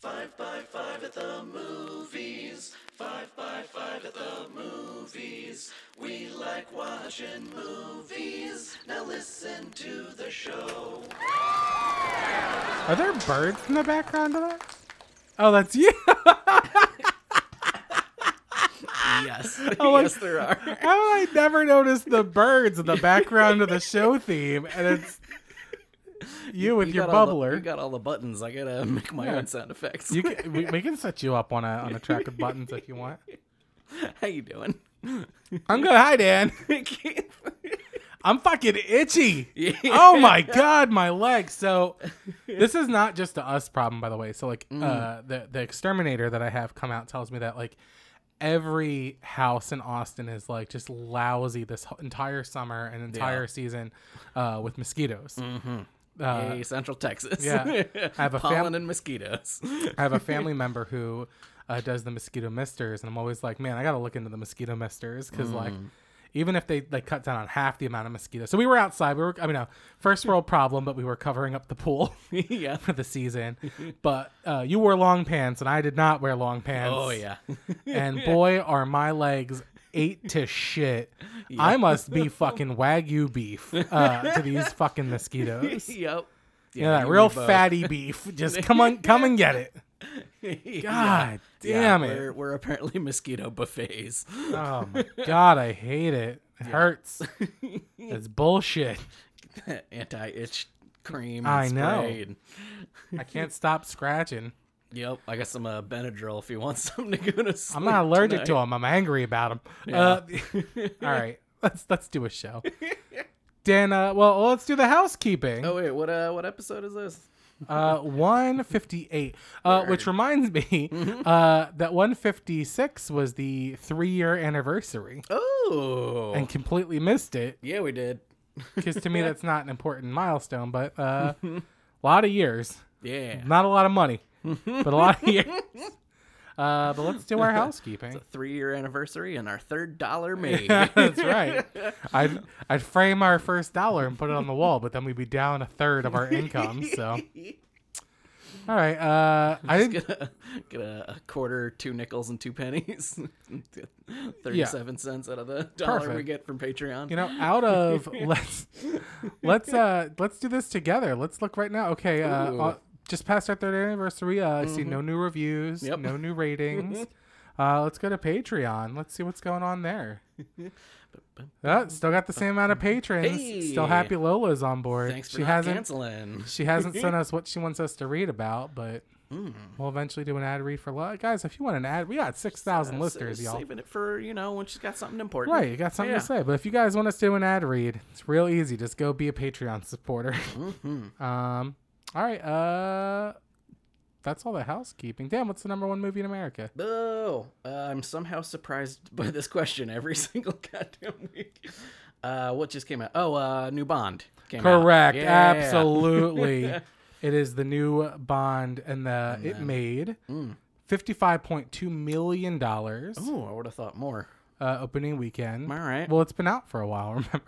Five by five at the movies. Five by five at the movies. We like watching movies. Now listen to the show. Are there birds in the background of that? Oh, that's you. Yes. Oh, like- yes, there are. How I never noticed the birds in the background of the show theme? And it's you with your got all the- bubbler. you got all the buttons. I gotta make my Yeah. own sound effects. You can, we, we can set you up on a on a track of buttons if you want. How you doing? I'm good. Hi, Dan. I'm fucking itchy. Oh my god, my leg. So this is not just a us problem, by the way. So like uh the the exterminator that I have come out tells me that like every house in Austin is like just lousy this entire summer and entire Yeah. season uh with mosquitoes. Uh, Central Texas. yeah. I have a fam- pollen and mosquitoes. I have a family member who uh, does the mosquito misters, and I'm always like, man, I got to look into the mosquito misters because like. Even if they like cut down on half the amount of mosquitoes, so we were outside. We were, I mean, no, first world problem, but we were covering up the pool yeah. for the season. But uh, you wore long pants, and I did not wear long pants. Oh yeah. and boy, are my legs ate to shit. I must be fucking wagyu beef uh, to these fucking mosquitoes. yep. Yeah, that you real and me both. fatty beef. Just come on, come and get it. God Yeah, damn it. We're, we're apparently mosquito buffets. Oh my god, I hate it. It hurts. It's bullshit. Anti-itch cream. I know. I can't stop scratching. Yep. I got some uh, Benadryl if you want something to go to sleep. I'm not allergic to tonight. them. I'm angry about them. Uh, all right, let's let's do a show. Dan, uh, well, let's do the housekeeping. Oh wait, what uh, what episode is this? Uh, 158. Uh, which reminds me, uh, that 156 was the three year anniversary, Oh. and completely missed it. yeah, we did. Because to me, that's not an important milestone, but uh, a lot of years. Yeah. Not a lot of money, but a lot of years. Uh, but let's do our housekeeping. Three year anniversary and our third dollar made. That's right. I'd I'd frame our first dollar and put it on the wall, but then we'd be down a third of our income. So, all right. Uh, I didn't. get a, get a, a quarter, two nickels, and two pennies. Thirty-seven cents out of the dollar we get from Patreon. You know, out of let's let's uh let's do this together. Let's look right now. Okay. Uh just past our third anniversary. Uh, I see no new reviews, Yep. no new ratings. Uh, let's go to Patreon. Let's see what's going on there. Uh, still got the same amount of patrons. Still Hey. happy Lola's on board. Thanks for she hasn't canceling. she hasn't sent us what she wants us to read about, but Hmm. we'll eventually do an ad read for Lola. Guys, if you want an ad, we got six thousand Uh, listeners, sa- y'all. Saving it for you know when she's got something important. Right, you got something Yeah. to say. But if you guys want us to do an ad read, it's real easy. Just go be a Patreon supporter. Mm-hmm. um, all right. Uh, that's all the housekeeping. Damn, what's the number one movie in America? Oh, uh, I'm somehow surprised by this question every single goddamn week. Uh, what just came out? Oh, uh, new Bond. Came out. Correct. Yeah. Absolutely. it is the new Bond, and the it made Mm. fifty-five point two million dollars Oh, I would have thought more. uh, opening weekend. All right. Well, it's been out for a while. Remember.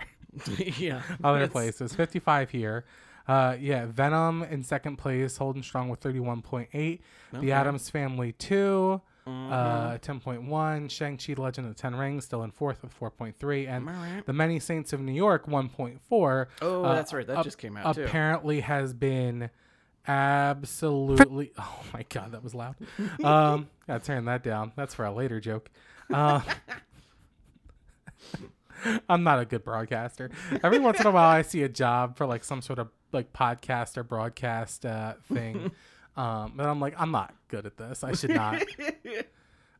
yeah. other places. 55 here. Uh, yeah, Venom in second place, holding strong with 31.8. The Addams Family 2, Mm-hmm. uh, 10.1. Shang-Chi Legend of the Ten Rings still in fourth with 4.3. And Alright. The Many Saints of Newark 1.4. Oh, uh, that's right. That ap- just came out too. Apparently has been absolutely. Oh my God, that was loud. Um, gotta turn that down. That's for a later joke. Uh, I'm not a good broadcaster. Every once in a while, I see a job for like some sort of like podcast or broadcast uh, thing, um, and I'm like, I'm not good at this. I should not.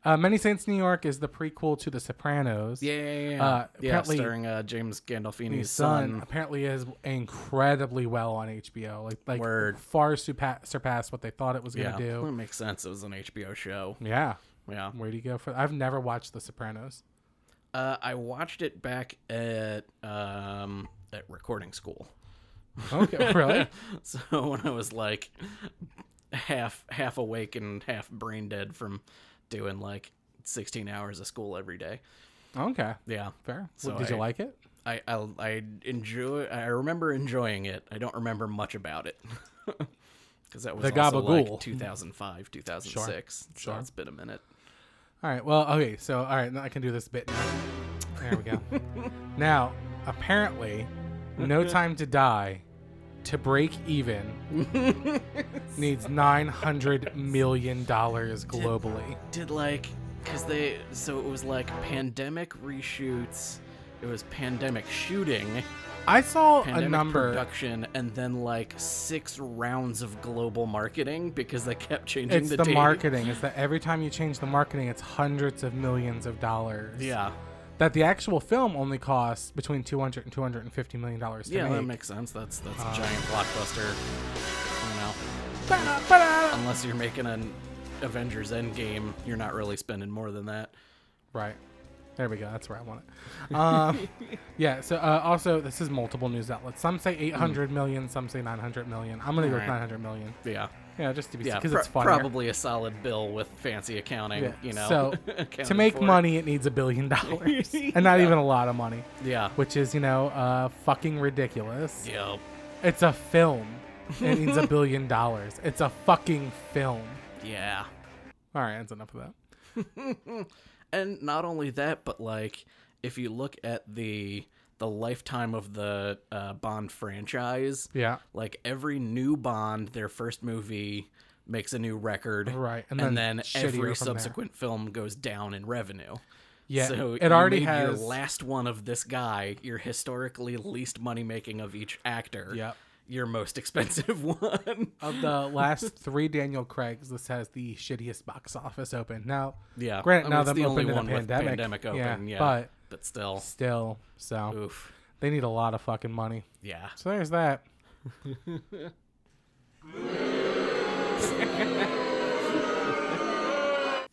Uh, Many Saints Newark is the prequel to The Sopranos. Yeah, yeah, yeah. Uh, yeah, apparently- starring uh, James Gandolfini's son, son. apparently is incredibly well on HBO. Like like Word. far surpa- surpassed what they thought it was gonna well, do. it makes sense. It was an HBO show. Yeah. Yeah. Where do you go for? I've never watched The Sopranos. Uh, I watched it back at um, at recording school. Okay, really? So when I was like half half awake and half brain dead from doing like 16 hours of school every day. Okay, Yeah. fair. So Did you like it? I, I I enjoy I remember enjoying it. I don't remember much about it. because that was The also Gabagool. like 2005, 2006. So sure. it's been a minute. All right. Well, okay. So, all right, now I can do this bit now. There we go. now, apparently, No Time to Die to break even needs nine hundred million dollars globally. Did like because they so it was like pandemic reshoots, it was pandemic shooting, I saw pandemic a number. production, and then like six rounds of global marketing because they kept changing It's the, the marketing. It's that every time you change the marketing, it's hundreds of millions of dollars. Yeah, That the actual film only costs between 200 and 250 million dollars to yeah, make. that makes sense. That's that's Uh, a giant blockbuster. You know, Ba-da, ba-da. unless you're making an Avengers Endgame, you're not really spending more than that. Right. There we go. That's where I want it. Um, yeah. So uh, also, this is multiple news outlets. Some say 800 million. Some say 900 million. I'm gonna go with 900 million. Yeah. Yeah, just to be Yeah, because pro- it's funny. probably a solid bill with fancy accounting. Yeah, You know, so, to make money, it needs a billion dollars, and not even a lot of money, Yeah. which is you know uh, fucking ridiculous. Yep. It's a film. It needs a billion dollars. It's a fucking film. Yeah. All right, that's enough of that. And not only that, but like if you look at the the lifetime of the uh, Bond franchise, Yeah. like every new Bond, their first movie makes a new record, Right, and And, then then, every from there. subsequent film goes down in revenue. Yeah. so it already has. your last one of this guy, your historically least money making of each actor. Yep. Your most expensive one. Of the last three Daniel Craig's, this has the shittiest box office open. Now, yeah. granted, I mean, now them the only one with pandemic. pandemic open. yeah, Yeah. but but still. still, so Oof. they need a lot of fucking money. Yeah. So there's that.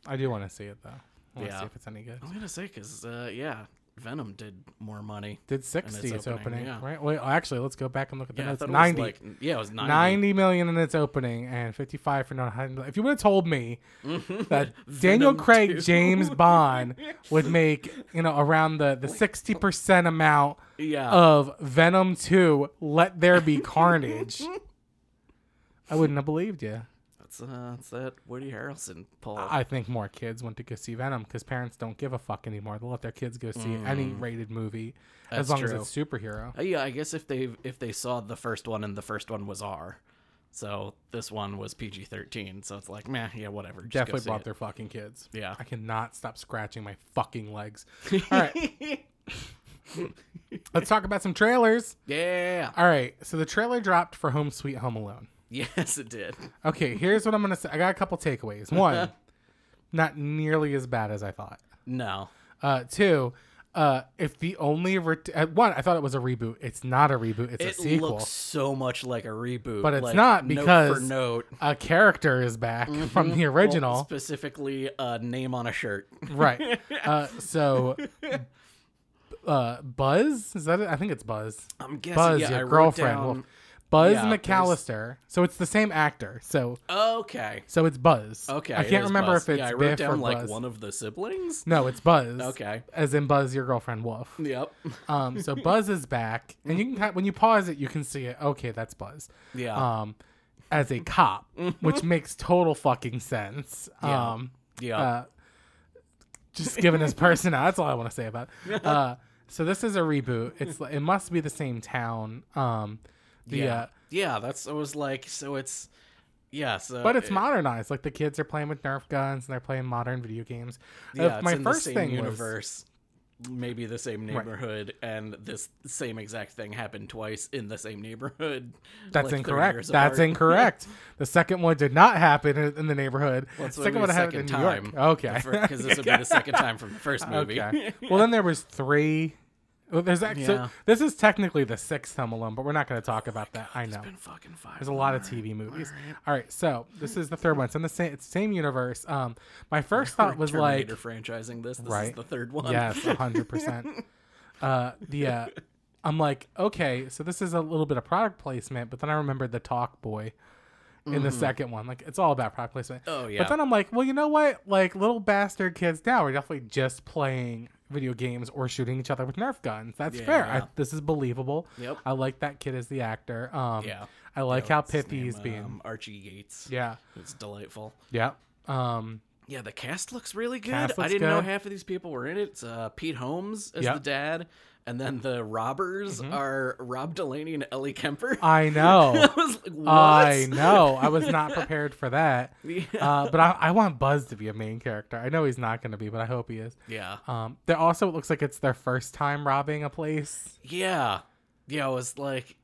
I do want to see it though. I want to Yeah. see if it's any good. I'm gonna say because uh, yeah, Venom did more money. Did 60 its its opening, opening, yeah. right? Wait, actually, let's go back and look at the Yeah, notes. it 90. was like yeah, it was 90. 90 million in its opening and 55 for non If you would have told me that Daniel Craig 2. James Bond would make, you know, around the, the 60% amount Yeah. of Venom 2, Let There Be Carnage, I wouldn't have believed you. That's uh, that's that Woody Harrelson pull. I think more kids went to go see Venom because parents don't give a fuck anymore. They'll let their kids go see any rated movie as Mm. That's long true. as it's superhero. Uh, yeah, I guess if they if they saw the first one and the first one was R, so this one was PG thirteen. So it's like, man, yeah, whatever. Just Definitely brought their fucking kids. Yeah. I cannot stop scratching my fucking legs. All right. Let's talk about some trailers. Yeah. All right. So the trailer dropped for Home Sweet Home Alone. Yes, it did. Okay, here's what I'm going to say. I got a couple takeaways. One, not nearly as bad as I thought. No. Uh, two, uh, if the only ret- uh, one, I thought it was a reboot. It's not a reboot. It's a It sequel. looks so much like a reboot, But it's like, not note because for note. A character is back from the Well, original. specifically a name on a shirt. right. Uh, so, uh, Buzz is that it? I think it's Buzz. I'm guessing. Buzz, yeah, I your wrote girlfriend. down- Well, Buzz Yeah, McAllister. So it's the same actor. So Okay. so it's Buzz. Okay. I can't remember Buzz. if it's yeah, I wrote Biff down like Buzz. one of the siblings. No, it's Buzz. Okay. As in Buzz, your girlfriend Wolf. Yep. Um, so Buzz is back, and you can when you pause it, you can see it. Okay, that's Buzz. Yeah. Um, as a cop, which makes total fucking sense. Yeah. Um, yeah. uh, just given his personality. That's all I want to say about. It. Uh, so this is a reboot. It's it must be the same town. Um, the yeah. uh, yeah. That's. I was like, so it's. Yeah. So. but it's it- modernized. Like the kids are playing with Nerf guns and they're playing modern video games. Uh, Yeah. It's my first the same thing was universe. Maybe the same neighborhood, and this same exact thing happened twice in the same neighborhood. that's like incorrect. That's apart. incorrect. the second one did not happen in, in the neighborhood. Well, the second one happened in second New York. Okay, Because this would be the second time from the first movie. Okay. well, then there was three. Well, there's actually so this is technically the sixth Home Alone, but we're not going to talk about that. I know. Been fucking five. There's a lot of TV movies. All right, so this is the third one. It's in the same it's same universe. Um, my first thought was like, Terminator franchising this. This Right. is the third one. yes, hundred percent. Uh, the uh, I'm like, okay, so this is a little bit of product placement, but then I remembered the Talk Boy in the second one. Like, it's all about product placement. Mm-hmm. Oh, yeah. But then I'm like, well, you know what? Like, little bastard kids now are definitely just playing video games or shooting each other with Nerf guns. That's fair. I, this is believable. Yep. I like that kid as the actor. Um, Yeah. I like how pithy he's being. Um, Archie Yates. yeah, It's delightful. yeah. Um, Yeah, the cast looks really good. Cast I didn't know half of these people were in it. It's uh, Pete Holmes as Yep. the dad, and then the robbers are Rob Delaney and Ellie Kemper. Mm-hmm. I know. I was like, what? I know. I was not prepared for that. Yeah. Uh, but I, I want Buzz to be a main character. I know he's not going to be, but I hope he is. yeah. Um, there also it looks like it's their first time robbing a place. Yeah. Yeah, it was like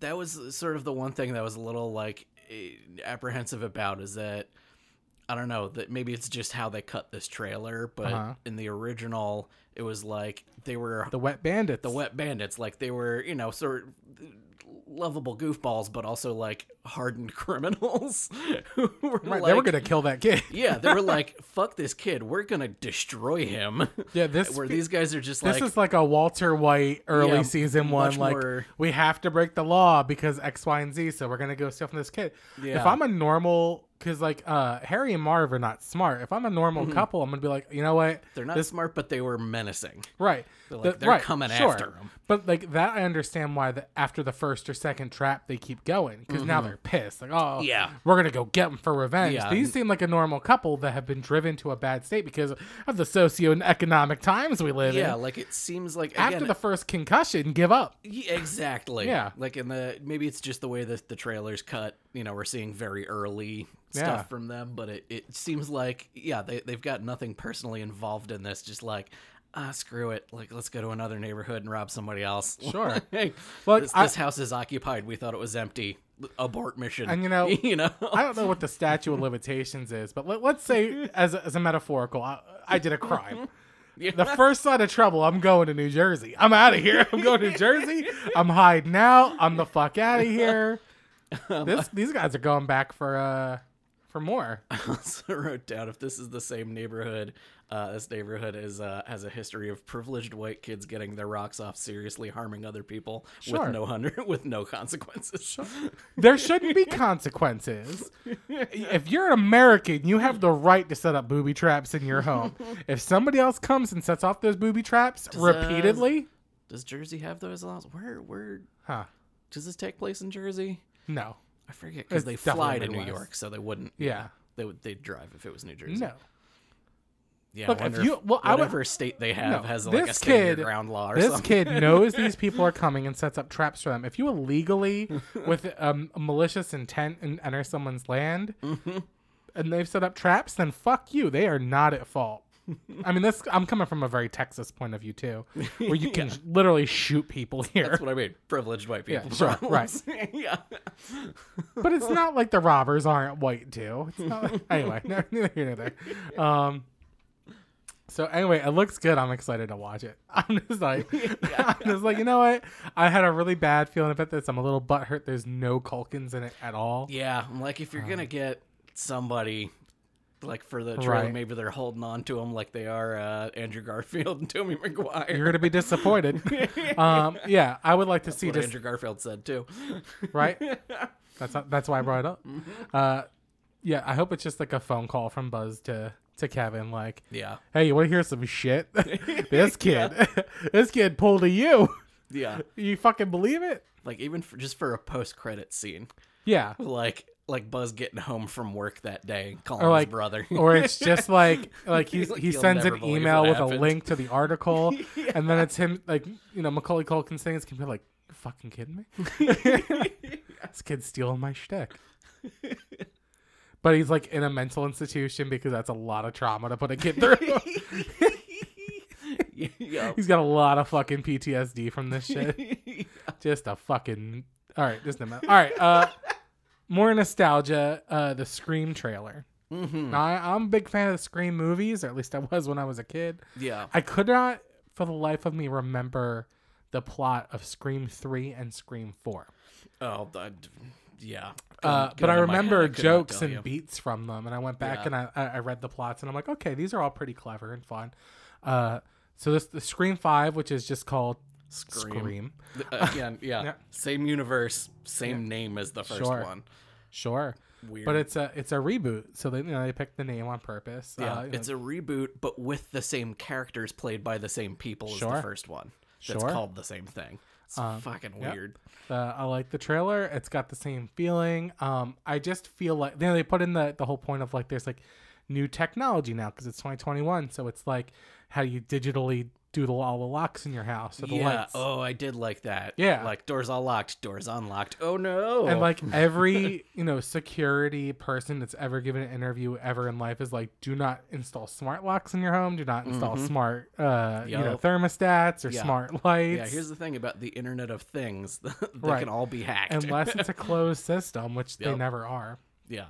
that was sort of the one thing that was a little like eh, apprehensive about is that I don't know that maybe it's just how they cut this trailer, but Uh-huh. in the original it was like they were The Wet Bandits. the wet bandits like they were, you know, sort of lovable goofballs but also like hardened criminals who were Right, like they were to kill that kid. Yeah, they were like fuck this kid, we're to destroy him. Yeah, this where these guys are just like. This like is like a Walter White early Yeah, season one. Like more- we have to break the law because X, Y, and Z. So we're gonna go steal from this kid. Yeah. If I'm a normal, because like uh Harry and Marv are not smart. If I'm a normal couple, I'm gonna be like, you know what? Mm-hmm. they're not This smart but they were menacing. right. They're The- like, they're coming after 'em. But like that, I understand why the, after the first or second trap they keep going because now they're pissed. Like, oh, Mm-hmm. Yeah. we're gonna go get them for revenge. Yeah. These seem like a normal couple that have been driven to a bad state because of the socioeconomic times we live in. Yeah, like it seems like after the first concussion, give up. Yeah, exactly. Yeah. Like in the maybe it's just the way that the trailers cut. You know, we're seeing very early stuff Yeah. from them, but it, it seems like yeah, they they've got nothing personally involved in this. Just like ah, screw it. Like let's go to another neighborhood and rob somebody else. Sure. Like, Well, this, I- this house is occupied. We thought it was empty. Abort mission. And, you know, you know. I don't know what the statute of limitations is, but let, let's say, as a, as a metaphorical, I, I did a crime. Yeah. The first sign of trouble, I'm going to New Jersey. I'm out of here. I'm going to New Jersey. I'm hiding out. I'm the fuck out of here. This, these guys are going back for uh for more. I also wrote down if this is the same neighborhood. Uh, this neighborhood is uh, has a history of privileged white kids getting their rocks off seriously harming other people Sure. with no hundred with no consequences. Sure. There shouldn't be consequences. If you're an American, you have the right to set up booby traps in your home. If somebody else comes and sets off those booby traps uh, repeatedly, Does Jersey have those laws? Where where huh? does this take place in Jersey? No. I forget because they fly to New. York, so they wouldn't. Yeah. they would they'd drive if it was New Jersey. No. Yeah, Look, I if you- well, I would- whatever state they have No, has like a your kid- ground law or something. This something. kid knows these people are coming and sets up traps for them. If you illegally, with um, a malicious intent, and enter someone's land, Mm-hmm. and they've set up traps, then fuck you. They are not at fault. I mean, this. I'm coming from a very Texas point of view too, where you can literally shoot people here. That's what I mean. Privileged white Yeah, people. sure, problems. yeah. but it's not like the robbers aren't white too. It's not like, anyway, neither here nor there. Um. So anyway, it looks good. I'm excited to watch it. I'm just like, I'm just like, you know what? I had a really bad feeling about this. I'm a little butthurt. There's no Culkins in it at all. Yeah, I'm like if you're gonna get somebody like for the trailer. Right. maybe they're holding on to him like they are uh, Andrew Garfield and Tommy Maguire. You're gonna be disappointed. um. Yeah, I would like to see what just Andrew Garfield said too. right. That's that's why I brought it up. Mm-hmm. Uh, yeah, I hope it's just like a phone call from Buzz to to Kevin, like, Yeah, hey, you want to hear some shit? this kid, this kid pulled a you. yeah. You fucking believe it? Like even for, just for a post credit scene, Yeah. like like Buzz getting home from work that day, calling Or like, his brother, or it's just like like he Like, he sends an email with a link to the article, and then it's him like you know Macaulay Culkin saying it's gonna be like, fucking kidding me? this kid's stealing my shtick. But he's like in a mental institution because that's a lot of trauma to put a kid through. yeah. he's got a lot of fucking PTSD from this shit. just a fucking all right just a minute all right uh more nostalgia uh the scream trailer Mhm. now I, i'm a big fan of the scream movies or at least i was when i was a kid yeah. i could not for the life of me remember the plot of scream 3 and scream 4 Oh, that, yeah. uh, but i my head, remember jokes and you. beats from them and i went back Yeah. and I, I read the plots and i'm like okay these are all pretty clever and fun uh so this the scream 5 which is just called Scream. scream. Uh, Again, yeah. Yeah. Same universe, same name as the first Sure. one. sure Weird. But it's a it's a reboot, so they you know they picked the name on purpose. yeah, Uh, you know, it's a reboot, but with the same characters played by the same people as the first one. That's Sure. called the same thing. It's Um, fucking yep. weird. Uh, I like the trailer. It's got the same feeling. Um, I just feel like you know, they put in the the whole point of like there's like new technology now because it's 2021. So it's like how you digitally do the, all the locks in your house or the Yeah. lights. Oh, I did like that. Yeah. Like doors all locked, doors unlocked. Oh no. And like every you know security person that's ever given an interview ever in life is like, do not install smart locks in your home. Do not install smart uh, you know thermostats or Mm-hmm. Yeah. smart lights. yeah, here's the thing about the Internet of Things. they Right. can all be hacked. unless it's a closed system, which they never are. yeah.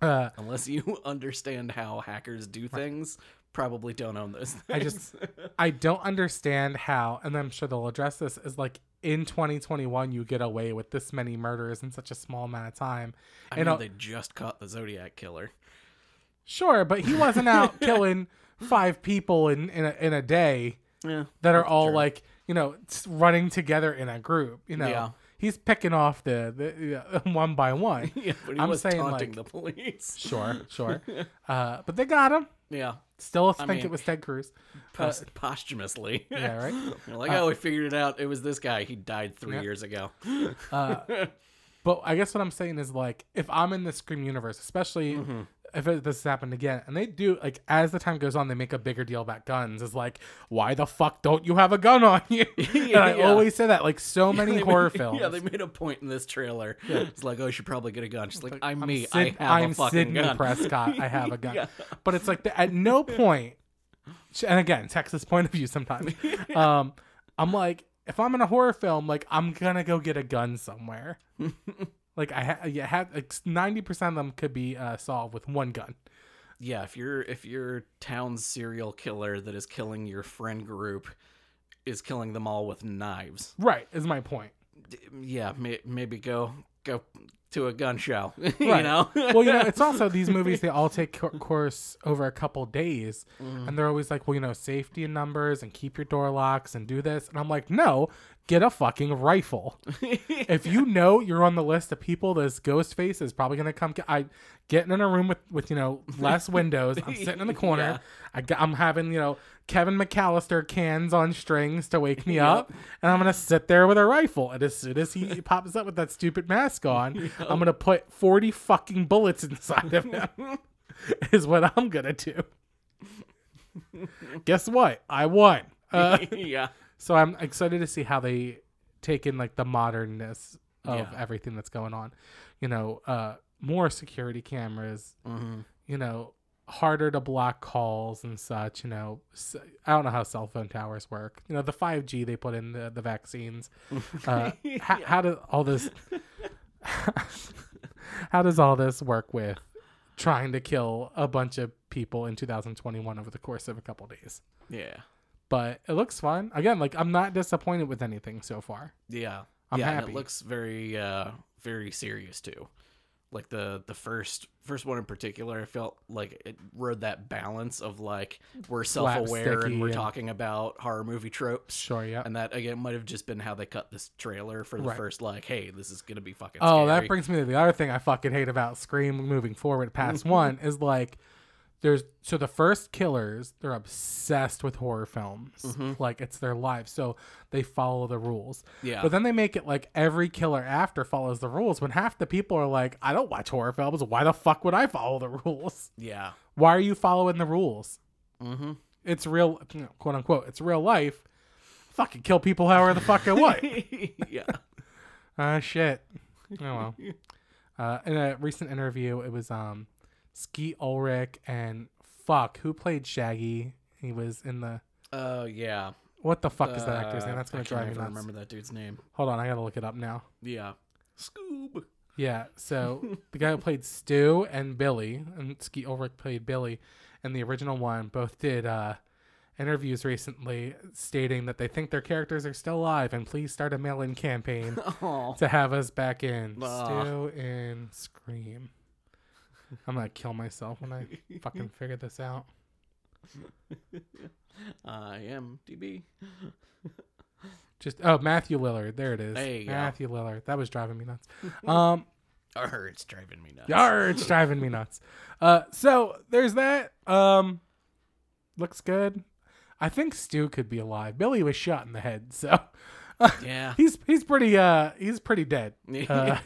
Uh, Unless you understand how hackers do things, probably don't own those things. I just I don't understand how, and I'm sure they'll address this. Is like in 2021 you get away with this many murders in such a small amount of time. I and mean, they just caught the Zodiac killer. sure, but he wasn't out killing five people in in a, in a day Yeah. that are all true. like you know running together in a group. You know, Yeah. he's picking off the, the uh, one by one. Yeah, but he I'm was saying, taunting like- the police. Sure, sure. uh, but they got him. Yeah. Still think mean- it was Ted Cruz. Pos- posthumously. Yeah, right. They're like, oh, we figured it out. It was this guy. He died three Yeah. years ago. But I guess what I'm saying is like if I'm in the Scream universe, especially Mm-hmm. If it, this has happened again, and they do like as the time goes on, they make a bigger deal about guns. Is like, why the fuck don't you have a gun on you? and I Yeah. always say that like so many They horror made- films. Yeah, they made a point in this trailer. It's like, oh, you should probably get a gun. She's like, I'm, I'm me. Sid- I have I'm a fucking Sidney gun. Prescott. I have a gun. Yeah. But it's like the, at no point, and again, Texas point of view sometimes. um, I'm like, if I'm in a horror film, like I'm gonna go get a gun somewhere. Like I ha- yeah, had like ninety percent of them could be uh, solved with one gun. Yeah, if your if your town's serial killer that is killing your friend group is killing them all with knives, Right, is my point. d- yeah, may, maybe go go to a gun show. you Right. know? well, you know, it's also these movies. They all take co- course over a couple days, Mm-hmm. and they're always like, well, you know, safety in numbers and keep your door locks and do this. And I'm like, no, get a fucking rifle. if you know you're on the list of people this ghost face is probably gonna come, I getting in a room with with you know less windows. I'm sitting in the corner. Yeah. I got, I'm having you know Kevin McAllister cans on strings to wake me up, and I'm gonna sit there with a rifle. And as soon as he pops up with that stupid mask on, I'm gonna put 40 fucking bullets inside of him. is what I'm gonna do. Guess what? I won. Uh, yeah. So I'm excited to see how they take in like the modernness of Yeah. everything that's going on. You know, uh, more security cameras. Mm-hmm. You know, harder to block calls and such. You know, I don't know how cell phone towers work. You know, the 5G they put in the the vaccines. Uh, how, how does all this? how does all this work with trying to kill a bunch of people in 2021 over the course of a couple days? Yeah. But it looks fun. Again, like I'm not disappointed with anything so far. Yeah. I'm yeah, happy. it looks very uh very serious too. Like the the first first one in particular, I felt like it rode that balance of like we're self aware and we're talking about horror movie tropes. Sure, yeah. And that again might have just been how they cut this trailer for the Right. first like, hey, this is gonna be fucking Oh, that brings me to the other thing I fucking hate about Scream moving forward past one is like there's so the first killers, they're obsessed with horror films. Like it's their life. So they follow the rules. Yeah. But then they make it like every killer after follows the rules when half the people are like, I don't watch horror films. Why the fuck would I follow the rules? yeah. Why are you following the rules? Mm-hmm. It's real you know, quote unquote, it's real life. Fucking kill people however the fuck I want. yeah. Uh shit. Oh well. Uh, in a recent interview, it was um, Skeet Ulrich and fuck who played Shaggy. He was in the Oh yeah. what the fuck is that actor's name? Uh, That's gonna can't drive me nuts. remember that dude's name. Hold on, I gotta look it up now. Yeah. Scoob. Yeah, so the guy who played Stu and Billy, and Skeet Ulrich played Billy, in the original one, both did uh, interviews recently stating that they think their characters are still alive and please start a mail-in campaign Oh. to have us back in. Stu and Scream. I'm gonna kill myself when I fucking figure this out. I am DB. Just oh Matthew Lillard, there it is. There you go. Matthew Lillard. That was driving me nuts. Um Or it's driving me nuts. Yar, it's driving me nuts. Uh, so there's that. Um, looks good. I think Stu could be alive. Billy was shot in the head, so Yeah. he's he's pretty uh he's pretty dead. Uh,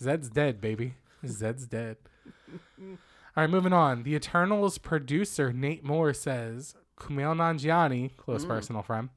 Zed's dead, baby. Zed's dead. All right, moving on. The Eternals producer Nate Moore says Kumail Nanjiani, close personal friend,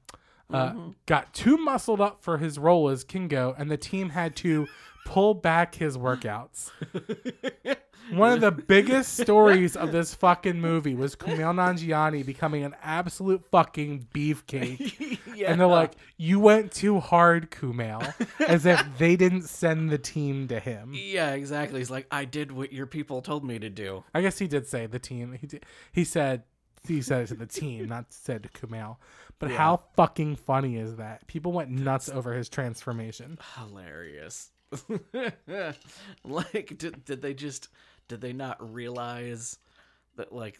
uh, got too muscled up for his role as Kingo, and the team had to pull back his workouts. One of the biggest stories of this fucking movie was Kumail Nanjiani becoming an absolute fucking beefcake. yeah. And they're like, "You went too hard, Kumail," as if they didn't send the team to him. Yeah, exactly. He's like, I did what your people told me to do. I guess he did say the team. He did, he said he said it to the team, not said to Kumail. But Yeah. how fucking funny is that? People went nuts over his transformation. Hilarious. like, did, did they just, did they not realize that, like,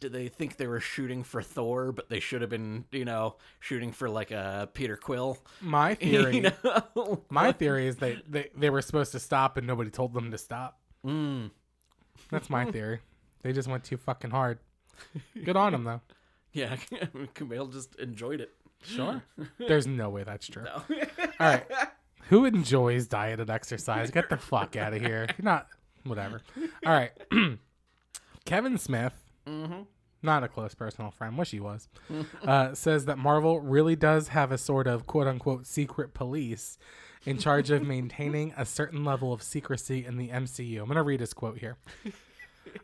did they think they were shooting for Thor, but they should have been, you know, shooting for like a Peter Quill? My theory, you know? my theory is they, they they were supposed to stop and nobody told them to stop. Mm. That's my theory. They just went too fucking hard. Good on them though. Yeah, Kumail just enjoyed it. Sure. There's no way that's true. No. All right. Who enjoys diet and exercise? Get the fuck out of here. You're not whatever. All right. Kevin Smith, mm-hmm. not a close personal friend, wish he was, uh, says that Marvel really does have a sort of quote unquote secret police in charge of maintaining a certain level of secrecy in the MCU. I'm going to read his quote here.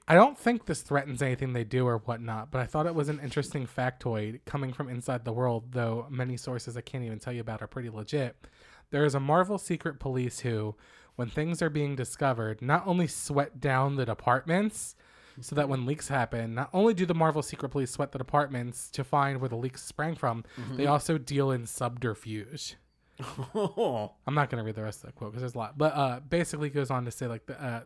I don't think this threatens anything they do or whatnot, but I thought it was an interesting factoid coming from inside the world, though many sources I can't even tell you about are pretty legit. There is a Marvel secret police who, when things are being discovered, not only sweat down the departments so that when leaks happen, not only do the Marvel secret police sweat the departments to find where the leaks sprang from, they also deal in subterfuge. I'm not going to read the rest of the quote because there's a lot, but uh, basically goes on to say like the, uh,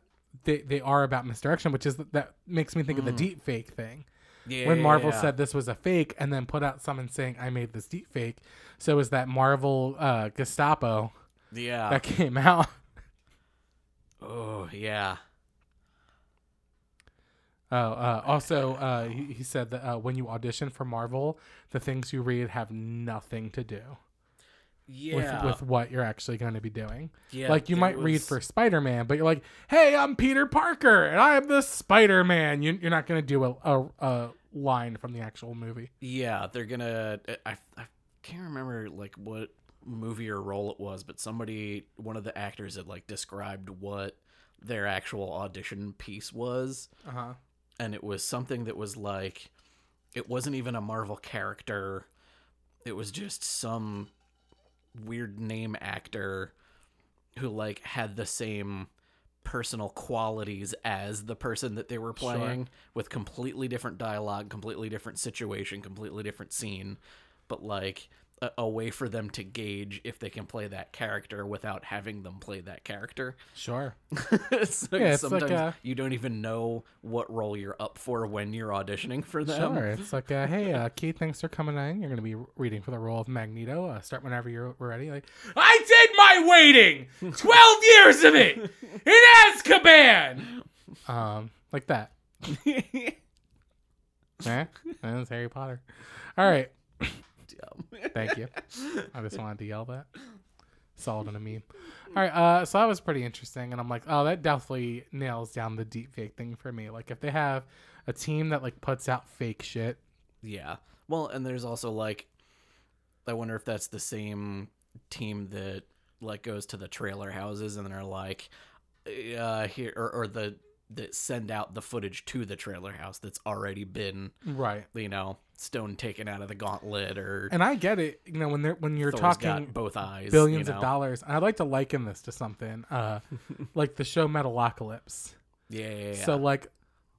they they are about misdirection, which is that makes me think of the deep fake thing yeah, when Marvel yeah. said this was a fake and then put out someone saying I made this deep fake. So is that Marvel uh, Gestapo yeah. that came out? Oh, yeah. Oh, uh, also uh, he, he said that uh, when you audition for Marvel, the things you read have nothing to do Yeah. with, with what you're actually going to be doing. yeah. like you might read for Spider Man, but you're like, "Hey, I'm Peter Parker, and I'm the Spider Man." You, you're not going to do a, a, a line from the actual movie. Yeah, they're gonna. I, I can't remember like what movie or role it was, but somebody, one of the actors, had like described what their actual audition piece was, Uh huh. and it was something that was like, it wasn't even a Marvel character. It was just some weird name actor who like had the same personal qualities as the person that they were Sure. playing with completely different dialogue, completely different situation, completely different scene, but like a, a way for them to gauge if they can play that character without having them play that character. Sure. so Yeah, it's like sometimes a- you don't even know what role you're up for when you're auditioning for them. Sure. It's like, uh, hey, uh, Keith, thanks for coming in. You're going to be reading for the role of Magneto. Uh, start whenever you're ready. Like, I did my waiting. Twelve years of it in Azkaban. Um, like that. Eh? That's Harry Potter. All right. Thank you. I just wanted to yell that. It in a meme. All right. Uh, so that was pretty interesting, and I'm like, oh, that definitely nails down the deep fake thing for me. Like, if they have a team that like puts out fake shit, Yeah. Well, and there's also like, I wonder if that's the same team that like goes to the trailer houses and they're like, uh, here or, or the that send out the footage to the trailer house that's already been right? you know stone taken out of the gauntlet or And I get it. You know, when they're when you're Thor's talking both eyes, billions you of dollars, and I'd like to liken this to something uh, like the show Metalocalypse. Yeah, yeah, yeah. So like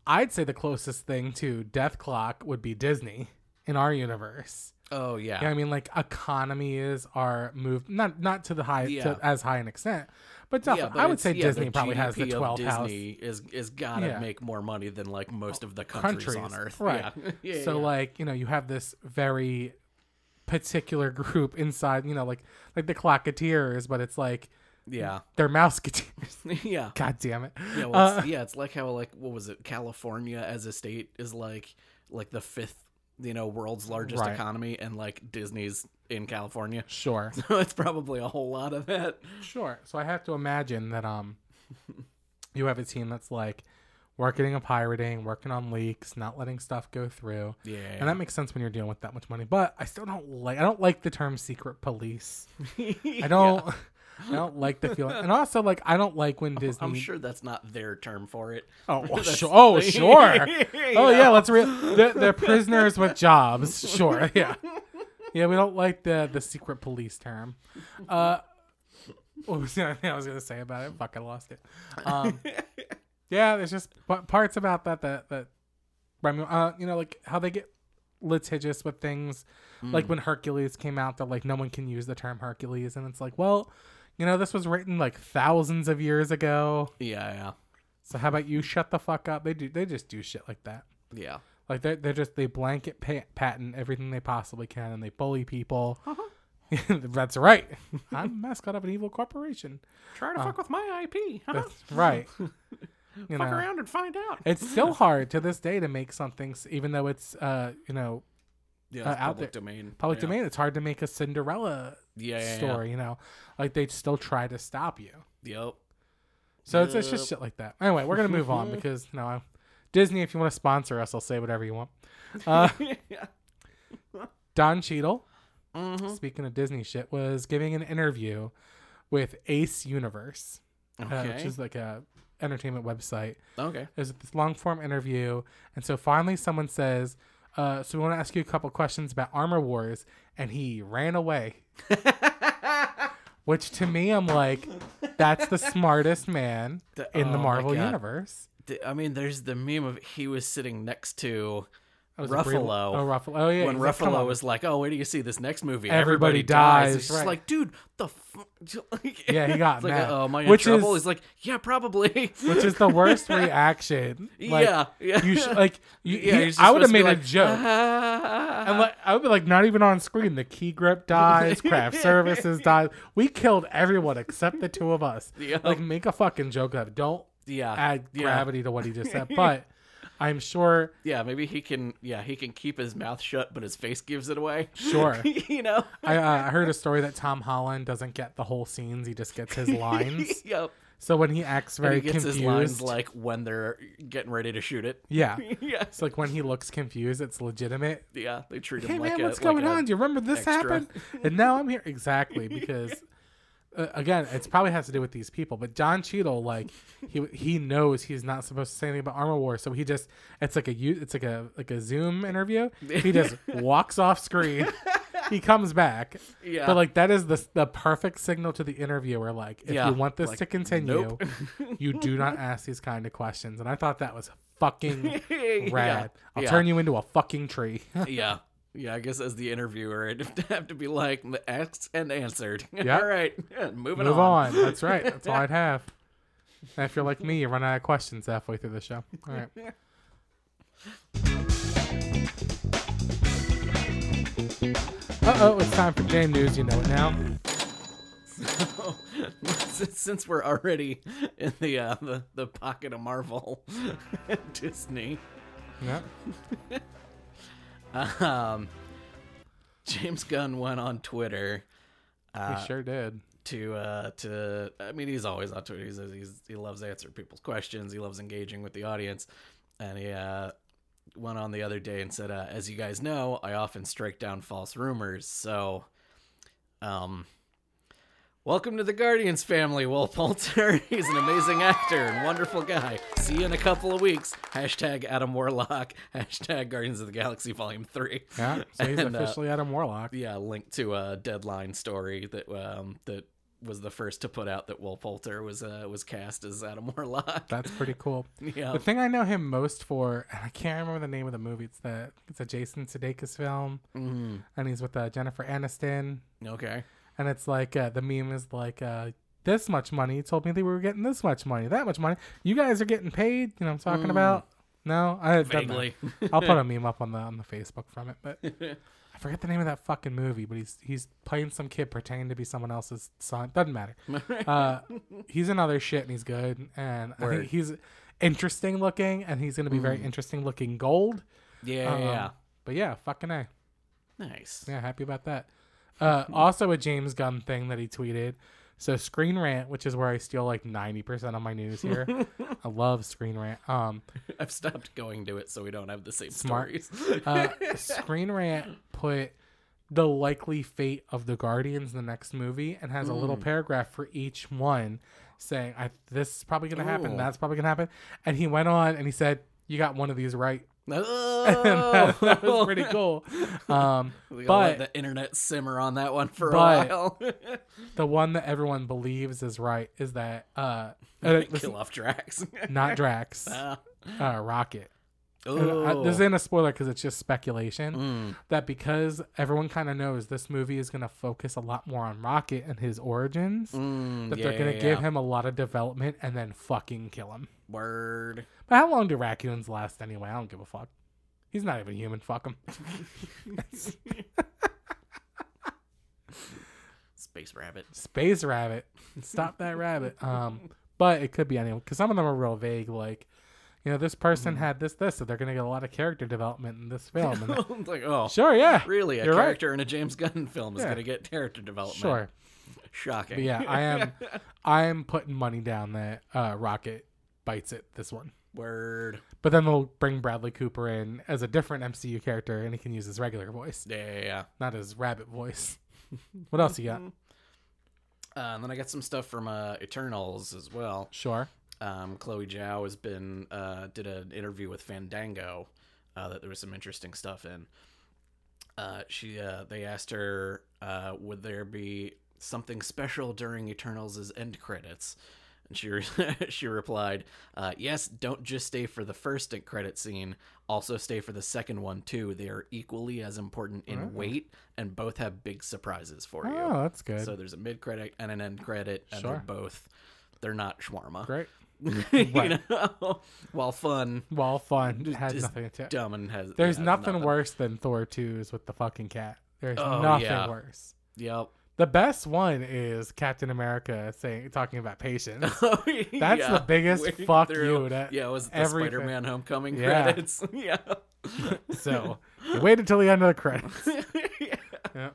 I'd say the closest thing to Dethklok would be Disney in our universe. Oh yeah, You know I mean? Like economies are moved not not to the high Yeah. to as high an extent, but Yeah, but I would say yeah, Disney probably has the GDP of 12th house. Disney is is gotta Yeah. make more money than like most of the countries, countries on Earth, right? Yeah. so like you know you have this very particular group inside you know like like the Klokateers, but it's like yeah, they're mouseketeers. yeah. God damn it! Yeah, well, Uh, it's, yeah, it's like how like what was it? California as a state is like like the fifth you know, world's largest Right. economy and like Disney's in California. Sure. So it's probably a whole lot of that. Sure. So I have to imagine that um you have a team that's like working on pirating, working on leaks, not letting stuff go through. Yeah. And that makes sense when you're dealing with that much money. But I still don't like I don't like the term secret police. I don't I don't like the feeling. And also like I don't like when Disney I'm sure that's not their term for it. Oh, well, sure. oh sure. Oh yeah, let's re they're, they're prisoners with jobs. Sure. Yeah. Yeah, we don't like the the secret police term. Uh what was the other thing I was gonna say about it? Fuck, I lost it. Um, yeah, there's just parts about that that that, I mean, uh, you know, like how they get litigious with things. Like when Hercules came out, they're like, no one can use the term Hercules, and it's like, well, you know, this was written like thousands of years ago. Yeah, yeah. So how about you shut the fuck up? They do, they just do shit like that. Yeah. Like they they just they blanket pa- patent everything they possibly can, and they bully people. That's right. I'm a mascot of an evil corporation. Try to fuck with my IP. Huh? That's right. You Fuck know, around and find out. it's still hard to this day to make something, even though it's uh you know Yeah, uh, out public there- domain. public yeah. domain. It's hard to make a Cinderella Yeah, yeah, story. You know, like they'd still try to stop you. Yep. So it's, it's just shit like that. Anyway, we're gonna move on because no, I- Disney. If you want to sponsor us, I'll say whatever you want. Uh, yeah. Don Cheadle, Mm-hmm. speaking of Disney shit, was giving an interview with Ace Universe, uh, which is like a entertainment website. okay. It was this long form interview, and so finally someone says, uh, "So we want to ask you a couple questions about Armor Wars," and he ran away. Which to me, I'm like, that's the smartest man The- in the oh my Marvel universe. The- I mean, there's the meme of he was sitting next to That was Ruffalo. Oh, Ruffalo. Oh yeah. when Ruffalo on." was like, "Oh, wait do you see this next movie. Everybody Everybody, dies." It's just right. like, dude, the f-? Yeah, he got it's like, mad. oh, am I in Which trouble? is- He's like, yeah, probably. which is the worst reaction. Like, yeah, yeah. You sh- like you, yeah, he- I would have made be a joke. "Ah." And like, I would be like, not even on screen. The key grip dies, craft services dies. We killed everyone except the two of us. Yeah. Like, make a fucking joke of it. Don't yeah, add yeah. gravity to what he just said. But I'm sure, Yeah, maybe he can. Yeah, he can keep his mouth shut, but his face gives it away. sure. you know. I, uh, I heard a story that Tom Holland doesn't get the whole scenes; he just gets his lines. yep. so when he acts And very he gets confused, his lines like when they're getting ready to shoot it. yeah, yeah, it's like when he looks confused, it's legitimate. yeah. They treat him hey like man, a, what's like going on? Do you remember this extra. happened? And now I'm here exactly because uh, again, it probably has to do with these people. But Don Cheadle, like he he knows he's not supposed to say anything about Armor War, so he just it's like a it's like a like a Zoom interview. He just walks off screen. He comes back, Yeah. but like that is the the perfect signal to the interviewer. Like, if Yeah, you want this like, to continue, nope. you do not ask these kind of questions. And I thought that was fucking Yeah, rad. I'll yeah. turn you into a fucking tree. yeah. Yeah, I guess as the interviewer, I'd have to be like, asked and answered. Yeah. All right, moving Move on. on. That's right. That's all I'd have. And if you're like me, you run out of questions halfway through the show. All right. Uh oh, it's time for game news. You know it now. since, since we're already in the uh, the, the pocket of Marvel, Disney, Yep. Um, James Gunn went on Twitter uh, We sure did. to uh to I mean he's always on Twitter. He's, he's he loves answering people's questions. He loves engaging with the audience, and he uh went on the other day and said, uh, "As you guys know, I often strike down false rumors. So, um." Welcome to the Guardians family, Will Poulter. He's an amazing actor and wonderful guy. See you in a couple of weeks. Hashtag Adam Warlock. Hashtag Guardians of the Galaxy Volume 3. Yeah. So he's And, uh, officially Adam Warlock. yeah, link to a deadline story that um that was the first to put out that Will Poulter was uh was cast as Adam Warlock. That's pretty cool. yeah. The thing I know him most for, and I can't remember the name of the movie. It's the it's a Jason Sudeikis film, Mhm. and he's with uh, Jennifer Aniston. Okay. And it's like uh, the meme is like uh, this much money. Told me they were getting this much money, that much money. You guys are getting paid. You know what I'm talking about? No, I vaguely. I'll put a meme up on the on the Facebook from it, but I forget the name of that fucking movie. But he's he's playing some kid pretending to be someone else's son. Doesn't matter. Uh, he's another shit and he's good, and I think he's interesting looking, and he's gonna be very interesting looking gold. yeah, Um, yeah. but yeah, fucking a. Nice. Yeah, happy about that. Uh, also a James Gunn thing that he tweeted. So Screen Rant, which is where I steal like ninety percent of my news here. I love Screen Rant. Um, I've stopped going to it so we don't have the same Smart. stories. uh, Screen Rant put the likely fate of the Guardians in the next movie and has a little paragraph for each one saying, "I this is probably gonna happen. Ooh. That's probably gonna happen." And he went on and he said, "You got one of these right." Oh, that, was pretty cool. Um, We gotta let but the internet simmer on that one for a while. the one that everyone believes is right is that uh, uh, Kill off Drax. not Drax, Ah. uh, Rocket. Oh. I- this isn't a spoiler because it's just speculation. Mm. that because everyone kind of knows this movie is going to focus a lot more on Rocket and his origins, Mm, that yeah, they're going to yeah, give yeah. him a lot of development and then fucking kill him. Word. But how long do raccoons last anyway? I don't give a fuck. He's not even human. Fuck him. Space Rabbit. Space rabbit. Stop that rabbit. Um, but it could be anyone because some of them are real vague. Like, you know, this person Mm-hmm. had this, this, so they're going to get a lot of character development in this film. And It's like, oh, sure, yeah, really? A You're right. character in a James Gunn film is Yeah. going to get character development. sure. Shocking. But yeah, I am, I am putting money down that uh, Rocket bites it this one. Word. But then they'll bring Bradley Cooper in as a different MCU character, and he can use his regular voice, Yeah, yeah, yeah. not his rabbit voice. what else you got? Uh, and then I got some stuff from uh, Eternals as well. Sure. Um, Chloe Zhao has been uh, did an interview with Fandango uh, that there was some interesting stuff in. Uh, she uh, they asked her uh, would there be something special during Eternals' end credits, and she re- she replied, uh, "Yes, don't just stay for the first credit scene. Also stay for the second one too. They are equally as important in weight, and both have big surprises for you. Oh, that's good. So there's a mid credit and an end credit, and Sure. they're both they're not shawarma. Great. you Right. know, while fun, Well, fun. Has is nothing to. dumb and has There's has nothing, worse than Thor 2's with the fucking cat. There's Oh, nothing yeah. worse. Yep. The best one is Captain America saying talking about patience. Oh, That's yeah. the biggest Wading fuck through- you to yeah, it was the everything. Spider-Man Homecoming Yeah. credits. yeah. so wait until the end of the credits. yeah.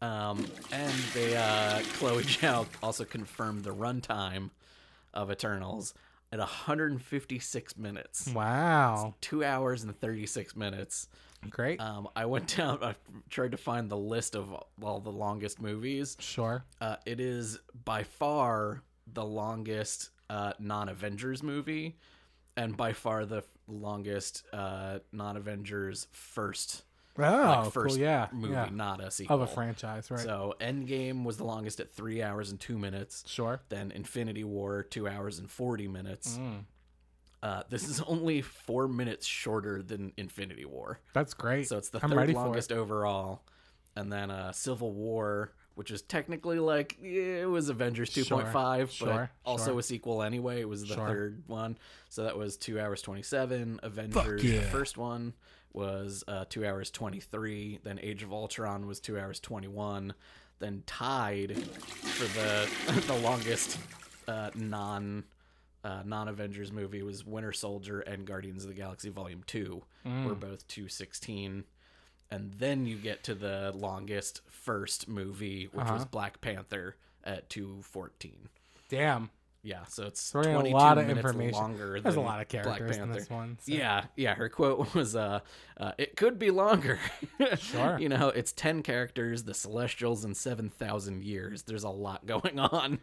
Um, and they uh, Chloe Zhao also confirmed the runtime of Eternals at 156 minutes. Wow. Two hours and 36 minutes. Great. Um, I went down. I tried to find the list of all the longest movies. sure. Uh, it is by far the longest uh, non-Avengers movie, and by far the f- longest uh, non-Avengers first Oh, like, first cool. Yeah. movie, yeah. not a sequel. Of a franchise, right? So Endgame was the longest at three hours and two minutes. sure. Then Infinity War, two hours and forty minutes. Mm. Uh, this is only four minutes shorter than Infinity War. That's great. So it's the I'm third longest overall. And then uh, Civil War, which is technically like it was Avengers Sure, 2.5, but sure, also sure. a sequel anyway. It was the Sure. third one. So that was 2 hours 27. Avengers, yeah. the first one, was uh, 2 hours 23. Then Age of Ultron was 2 hours 21. Then tied for the the longest uh, non uh, non Avengers movie was Winter Soldier and Guardians of the Galaxy Volume Two, Mm. were both two sixteen, and then you get to the longest first movie, which was Uh-huh. Black Panther at two fourteen. Damn. Yeah, so it's Throwing a 22 lot of minutes information. longer. There's a lot of characters in this one. so- Yeah, yeah. Her quote was, uh, uh "It could be longer." Sure. you know, it's ten characters, the Celestials, in seven thousand years. There's a lot going on.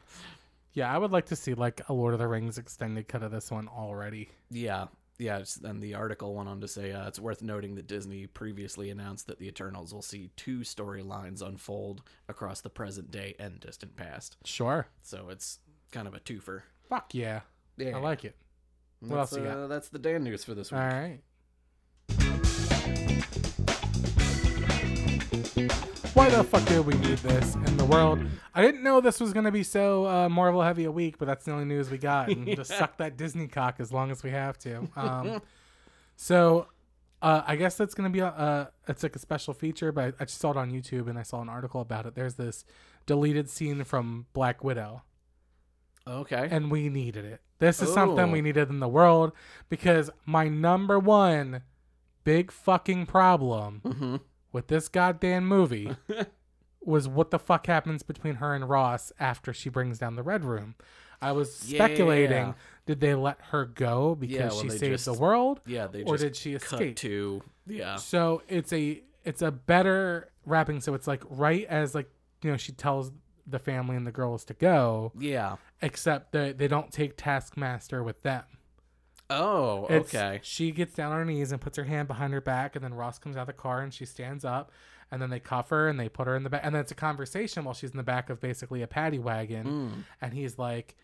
Yeah, I would like to see like a Lord of the Rings extended cut of this one already. Yeah, yeah. And the article went on to say uh, it's worth noting that Disney previously announced that the Eternals will see two storylines unfold across the present day and distant past. Sure. So it's kind of a twofer. Fuck yeah. Yeah, I like it. What that's, else you got? uh, That's the Dan news for this week. All right. Why the fuck do we need this in the world? I didn't know this was gonna be so uh, Marvel heavy a week, but that's the only news we got. And just suck that Disney cock as long as we have to. Um, so uh, I guess that's gonna be a uh, it's like a special feature, but I, I just saw it on YouTube and I saw an article about it. There's this deleted scene from Black Widow Okay. and we needed it. This is something Oh. we needed in the world because my number one big fucking problem Mm-hmm. With this goddamn movie was what the fuck happens between her and Ross after she brings down the red room. I was speculating, Yeah. did they let her go because Yeah, well, she saved the world? Yeah, they Or just did she cut escape? to yeah. So it's a it's a better wrapping. So it's like right as like you know she tells the family and the girls to go, Yeah. except that they don't take Taskmaster with them. Oh, It's- okay. She gets down on her knees and puts her hand behind her back, and then Ross comes out of the car and she stands up, and then they cuff her and they put her in the back, and then it's a conversation while she's in the back of basically a paddy wagon, Mm. and he's like,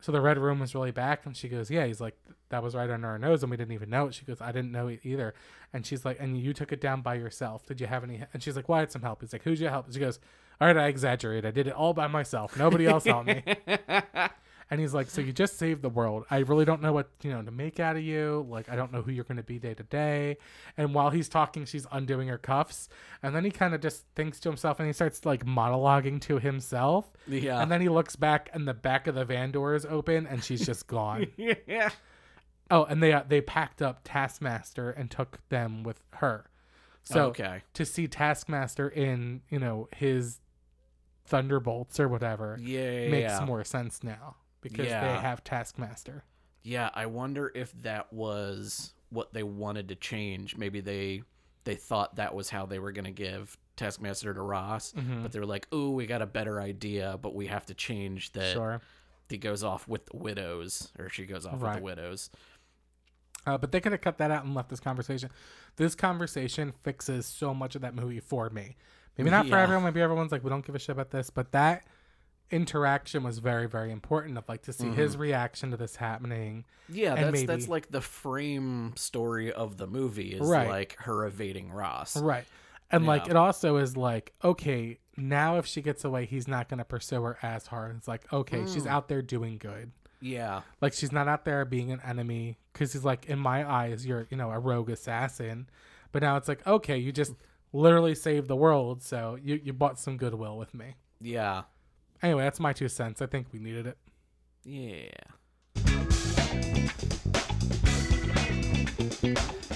"So the red room was really back," and she goes, "Yeah." He's like, "That was right under our nose, and we didn't even know it." She goes, "I didn't know it either," and she's like, "And you took it down by yourself? Did you have any?" And she's like, "Well, I had some help." He's like, "Who'd you help?" She goes, "All right, I exaggerate. I did it all by myself. Nobody else helped me." And he's like, "So you just saved the world. I really don't know what you know to make out of you. Like, I don't know who you're going to be day to day." And while he's talking, she's undoing her cuffs, and then he kind of just thinks to himself, and he starts like monologuing to himself. Yeah. And then he looks back, and the back of the van door is open, and she's just gone. yeah. oh, and they uh, they packed up Taskmaster and took them with her. So okay. to see Taskmaster in you know his Thunderbolts or whatever Yeah. makes yeah. more sense now because Yeah. they have Taskmaster. Yeah, I wonder if that was what they wanted to change. Maybe they they thought that was how they were going to give Taskmaster to Ross, Mm-hmm. but they were like, "Ooh, we got a better idea, but we have to change that Sure. he goes off with the widows or she goes off with the widows." Uh, but they could have cut that out and left this conversation. This conversation fixes so much of that movie for me. Maybe not for everyone. Maybe everyone's like, we don't give a shit about this. But that interaction was very, very important. Of like to see his mm-hmm. reaction to this happening. Yeah, that's maybe- that's like the frame story of the movie is Right. like her evading Ross. Right. And like it also is like, okay, now if she gets away, he's not gonna pursue her as hard. It's like, okay, she's mm. out there doing good. Yeah. Like she's not out there being an enemy because he's like, in my eyes, you're you know a rogue assassin. But now it's like, okay, you just literally saved the world, so you you bought some goodwill with me. Yeah. Anyway, that's my two cents. I think we needed it. Yeah.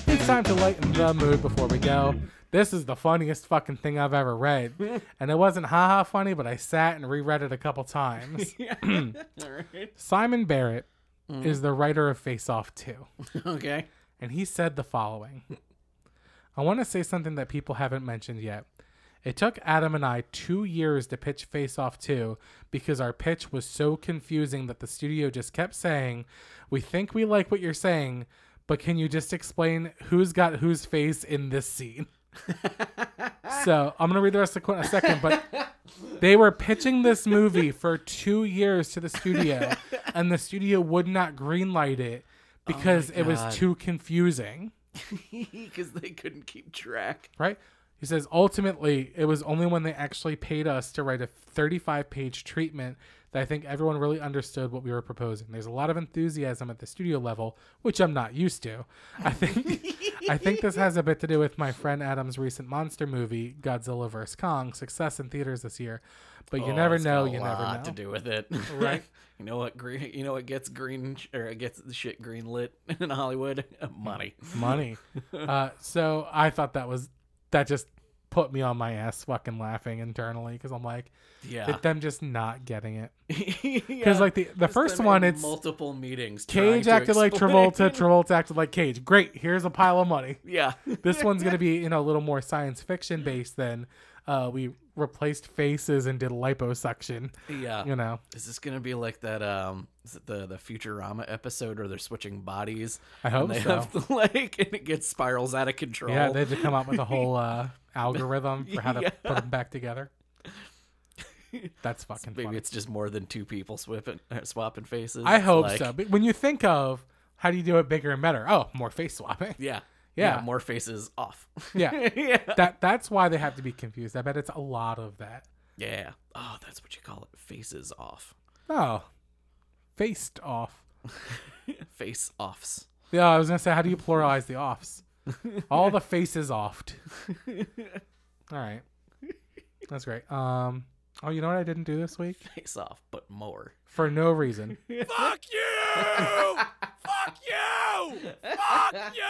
It's time to lighten the mood before we go. This is the funniest fucking thing I've ever read. and it wasn't haha funny, but I sat and reread it a couple times. Right. Simon Barrett mm. is the writer of Face Off 2. Okay. And he said the following I want to say something that people haven't mentioned yet. It took Adam and I two years to pitch Face Off 2 because our pitch was so confusing that the studio just kept saying, We think we like what you're saying, but can you just explain who's got whose face in this scene? so I'm going to read the rest of the quote in a second, but they were pitching this movie for two years to the studio, and the studio would not greenlight it oh because it was too confusing. Because they couldn't keep track. right? He says ultimately it was only when they actually paid us to write a 35 page treatment that I think everyone really understood what we were proposing. There's a lot of enthusiasm at the studio level, which I'm not used to. I think I think this has a bit to do with my friend Adam's recent monster movie, Godzilla vs. Kong, success in theaters this year. But you Oh, never know, you never know. to do with it, Right. you know what green? You know what gets green or it gets the shit green lit in Hollywood? Money. Money. uh, so I thought that was that just put me on my ass fucking laughing internally because I'm like, Yeah. it, them just not getting it. Because Because like the the first one, it's multiple meetings. Cage acted like Travolta, Travolta acted like Cage. Great, here's a pile of money. yeah. This one's gonna be you know a little more science fiction based than uh, we replaced faces and did liposuction. Yeah. You know, Is this gonna be like that? Um, is it the the Futurama episode where they're switching bodies? I hope they so. have the, like, and it gets spirals out of control. yeah, they had to come up with a whole uh, algorithm for how to Yeah. put them back together. That's fucking Maybe funny. it's just more than two people swapping uh, swapping faces. I hope like- so. But when you think of how do you do it bigger and better? Oh, more face swapping. Yeah. Yeah. More faces off. Yeah. yeah. That that's why they have to be confused. I bet it's a lot of that. Yeah. Oh, that's what you call it. Faces off. Oh, faced off. Face offs. Yeah, I was gonna say, how do you pluralize the offs? All the faces offed. All right, that's great. Um, oh, you know what I didn't do this week Face off, but more. for no reason. Fuck you! Fuck you! Fuck you!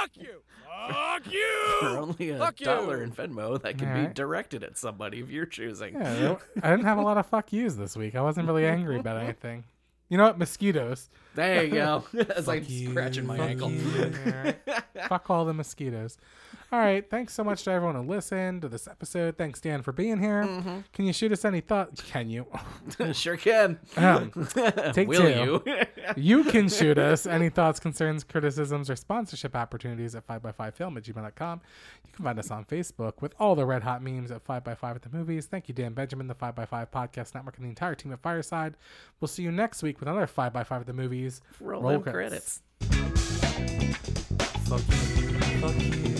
Fuck you! Fuck you! For only a Fuck you. dollar in Venmo that can be Alright. directed at somebody of your choosing. Yeah, I don't- I didn't have a lot of fuck yous this week. I wasn't really angry about anything. You know what? Mosquitoes. There you go. As I'm Fuck you, scratching my fuck ankle. you. Fuck all the mosquitoes. All right. Thanks so much to everyone who listened to this episode. Thanks, Dan, for being here. Mm-hmm. Can you shoot us any thoughts? Can you? sure can. Um, take Will two. you? You can shoot us any thoughts, concerns, criticisms, or sponsorship opportunities at 5x5film at gmail.com. You can find us on Facebook with all the red hot memes at 5x5 at the movies. Thank you, Dan Benjamin, the 5x5 podcast network, and the entire team at Fireside. We'll see you next week with another 5x5 at the movies. Roll, Roll credits. credits. Fuck you. Fuck you.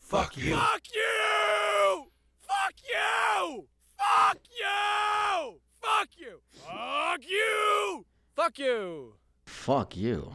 Fuck you. Fuck you! Fuck you! Fuck you! Fuck you! Fuck you! Fuck you! Fuck you.